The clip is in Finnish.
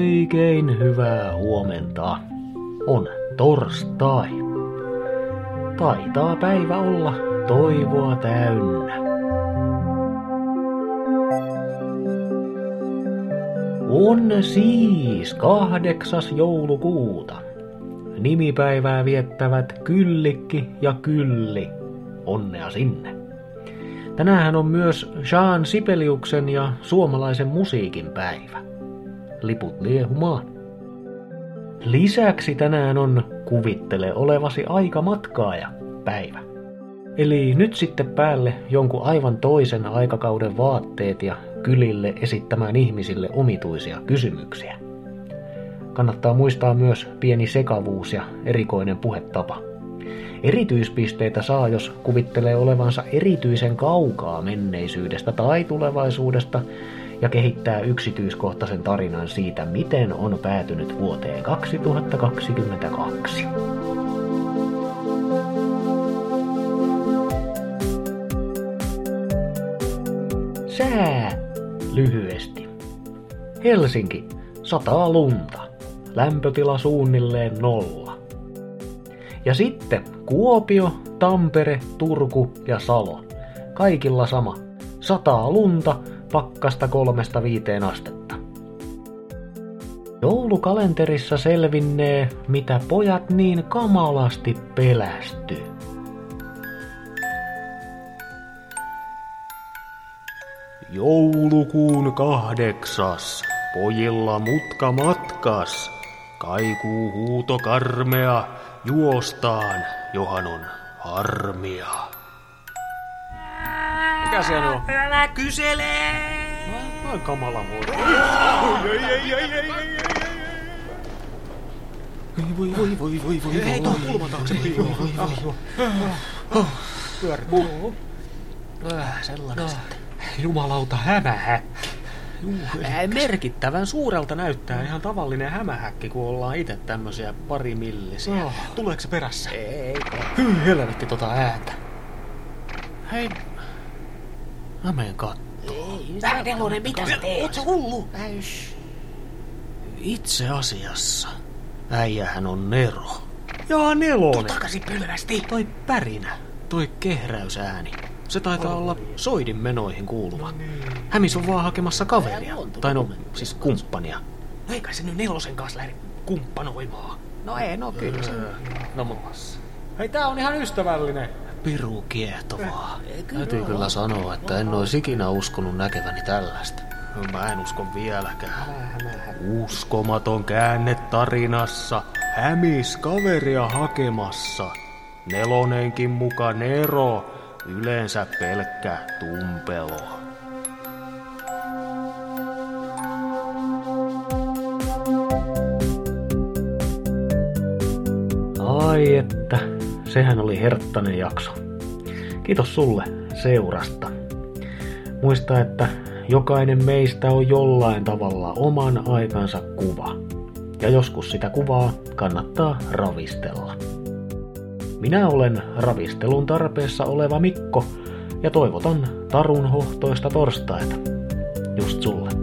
Oikein hyvää huomenta. On torstai. Taitaa päivä olla toivoa täynnä. On siis kahdeksas joulukuuta. Nimipäivää viettävät Kyllikki ja Kylli. Onnea sinne. Tänään on myös Jean Sibeliuksen ja suomalaisen musiikin päivä. Liput liehumaan. Lisäksi tänään on Kuvittele olevasi aika matkaaja päivä. Eli nyt sitten päälle jonkun aivan toisen aikakauden vaatteet ja kylille esittämään ihmisille omituisia kysymyksiä. Kannattaa muistaa myös pieni sekavuus ja erikoinen puhetapa. Erityispisteitä saa, jos kuvittelee olevansa erityisen kaukaa menneisyydestä tai tulevaisuudesta ja kehittää yksityiskohtaisen tarinan siitä, miten on päätynyt vuoteen 2022. Sää lyhyesti. Helsinki, sataa lunta. Lämpötila suunnilleen nolla. Ja sitten Kuopio, Tampere, Turku ja Salo. Kaikilla sama. Sataa lunta, pakkasta kolmesta viiteen astetta. Joulukalenterissa selvinnee, mitä pojat niin kamalasti pelästy. Joulukuun kahdeksas, pojilla mutka matkas. Kaikuu huuto karmea, juostaan, johan on harmia. Mikä se on? Älä kysele! Noin kamala voi. Voi voi voi voi voi Hei, tuohon kulman taakse. Äh, sellainen sitten. Jumalauta hämähäkki. Ää, Merkittävän suurelta näyttää ihan tavallinen hämähäkki, kun ollaan itse tämmösiä parimillisiä. Oh, tuleeko se perässä? Ei, hyi helvetti tota ääntä. Hei, mä menen kattoo. Tää nelonen, mitä sä teet? Oot sä hullu? Itse asiassa äijähän on Nero. Jaa, nelonen. Takaisin pylvästi. Toi pärinä, toi kehräysääni. Se taitaa olla soidin menoihin kuuluva. Hämis on vaan hakemassa kaveria. Tai no, siis kumppania. No eikä se nyt nelosen kanssa lähde kumppanoimaan. No ei, no kyllä se. No mut. Hei, tää on ihan ystävällinen. Piru kiehtovaa. Täytyy kyllä sanoa, että en ois ikinä uskonut näkeväni tällaista. No, mä en usko vieläkään. Uskomaton käänne tarinassa. Hämis kaveria hakemassa. Nelonenkin muka Nero. Yleensä pelkkä tumpelo. Ai että, sehän oli herttainen jakso. Kiitos sulle seurasta. Muista, että jokainen meistä on jollain tavalla oman aikansa kuva. Ja joskus sitä kuvaa kannattaa ravistella. Minä olen ravistelun tarpeessa oleva Mikko ja toivotan tarun hohtoista torstaita. Just sulle.